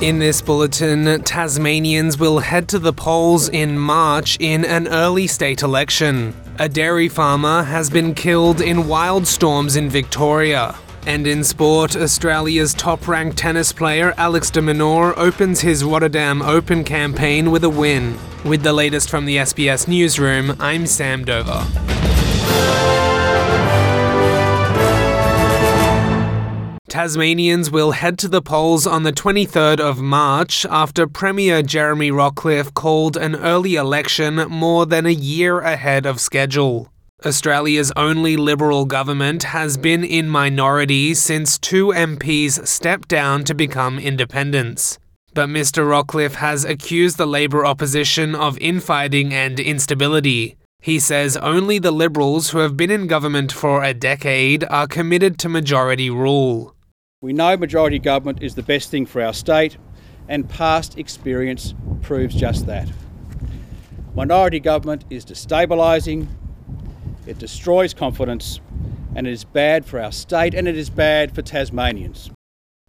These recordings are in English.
In this bulletin, Tasmanians will head to the polls in March in an early state election. A dairy farmer has been killed in wild storms in Victoria. And in sport, Australia's top ranked tennis player Alex de Minaur opens his Rotterdam Open campaign with a win. With the latest from the SBS Newsroom, I'm Sam Dover. Tasmanians will head to the polls on the 23rd of March after Premier Jeremy Rockliff called an early election more than a year ahead of schedule. Australia's only Liberal government has been in minority since two MPs stepped down to become independents. But Mr. Rockliff has accused the Labor opposition of infighting and instability. He says only the Liberals who have been in government for a decade are committed to majority rule. We know majority government is the best thing for our state, and past experience proves just that. Minority government is destabilising, it destroys confidence, and it is bad for our state and it is bad for Tasmanians.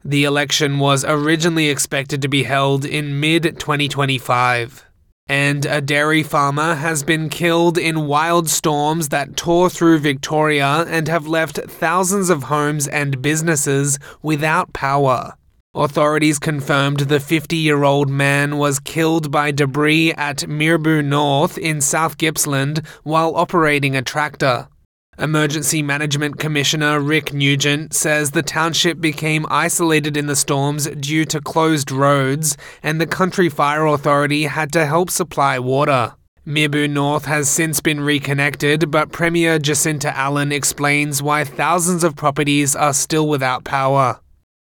The election was originally expected to be held in mid 2025 and a dairy farmer has been killed in wild storms that tore through Victoria and have left thousands of homes and businesses without power. Authorities confirmed the 50 year old man was killed by debris at Mirboo North in South Gippsland while operating a tractor. Emergency Management Commissioner Rick Nugent says the township became isolated in the storms due to closed roads, and the Country Fire Authority had to help supply water. Mirboo North has since been reconnected, but Premier Jacinta Allan explains why thousands of properties are still without power.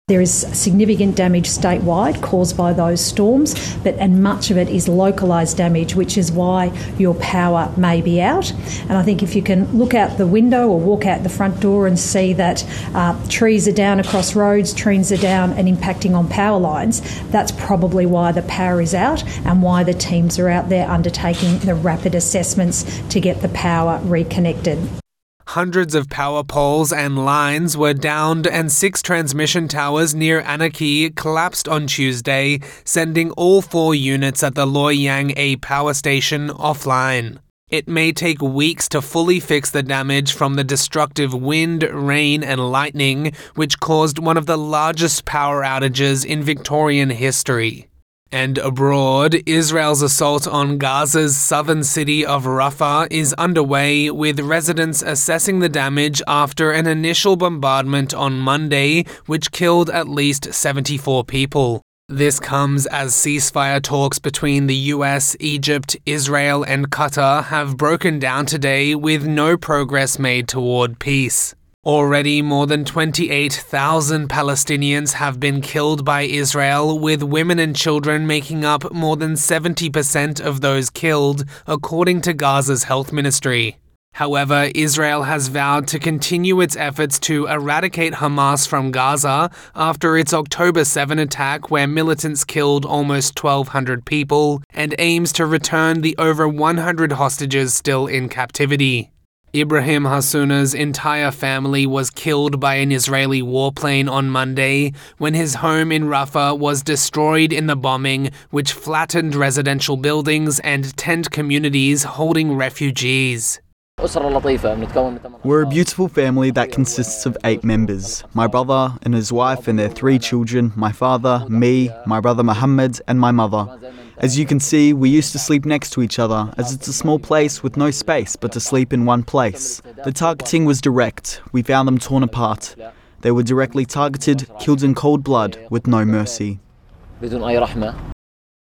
There is significant damage statewide caused by those storms, but and much of it is localised damage, which is why your power may be out. And I think if you can look out the window or walk out the front door and see that uh, trees are down across roads, trees are down and impacting on power lines, that's probably why the power is out and why the teams are out there undertaking the rapid assessments to get the power reconnected. Hundreds of power poles and lines were downed, and six transmission towers near Anakie collapsed on Tuesday, sending all four units at the Loy Yang A power station offline. It may take weeks to fully fix the damage from the destructive wind, rain, and lightning, which caused one of the largest power outages in Victorian history. And abroad, Israel's assault on Gaza's southern city of Rafah is underway, with residents assessing the damage after an initial bombardment on Monday, which killed at least 74 people. This comes as ceasefire talks between the US, Egypt, Israel, and Qatar have broken down today with no progress made toward peace. Already, more than 28,000 Palestinians have been killed by Israel, with women and children making up more than 70% of those killed, according to Gaza's health ministry. However, Israel has vowed to continue its efforts to eradicate Hamas from Gaza after its October 7 attack, where militants killed almost 1,200 people, and aims to return the over 100 hostages still in captivity. Ibrahim Hassuna's entire family was killed by an Israeli warplane on Monday when his home in Rafah was destroyed in the bombing, which flattened residential buildings and tent communities holding refugees. We're a beautiful family that consists of eight members my brother and his wife and their three children, my father, me, my brother Muhammad, and my mother. As you can see, we used to sleep next to each other, as it's a small place with no space but to sleep in one place. The targeting was direct, we found them torn apart. They were directly targeted, killed in cold blood, with no mercy.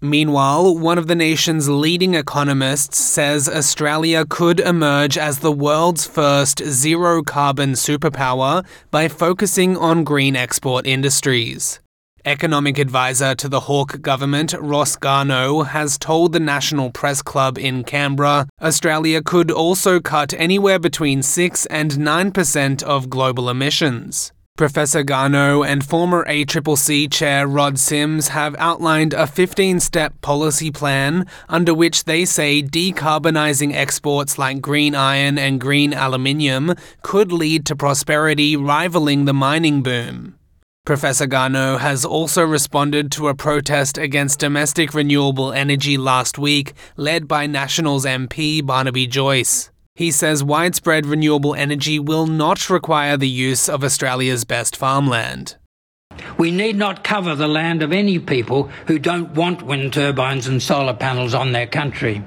Meanwhile, one of the nation's leading economists says Australia could emerge as the world's first zero carbon superpower by focusing on green export industries. Economic advisor to the Hawke government, Ross Garnaut, has told the National Press Club in Canberra Australia could also cut anywhere between 6 and 9% of global emissions. Professor Garnaut and former ACCC Chair Rod Sims have outlined a 15 step policy plan under which they say decarbonising exports like green iron and green aluminium could lead to prosperity rivaling the mining boom. Professor Garnaut has also responded to a protest against domestic renewable energy last week, led by Nationals MP Barnaby Joyce. He says widespread renewable energy will not require the use of Australia's best farmland. We need not cover the land of any people who don't want wind turbines and solar panels on their country.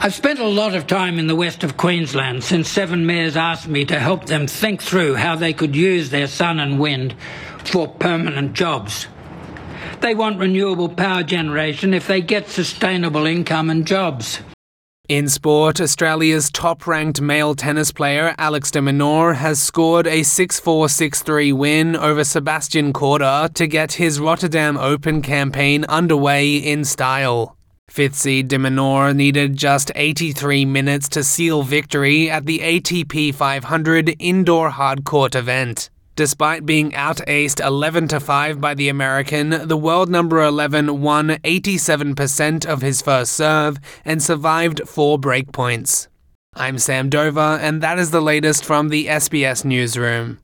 I've spent a lot of time in the west of Queensland since seven mayors asked me to help them think through how they could use their sun and wind for permanent jobs. They want renewable power generation if they get sustainable income and jobs. In sport, Australia's top ranked male tennis player Alex de Minaur has scored a 6 4 6 3 win over Sebastian Korda to get his Rotterdam Open campaign underway in style. Fifth seed de Minaur needed just 83 minutes to seal victory at the ATP 500 indoor hardcourt event. Despite being out-aced 11 to 5 by the American, the world number 11 won 87% of his first serve and survived four breakpoints. I'm Sam Dover, and that is the latest from the SBS newsroom.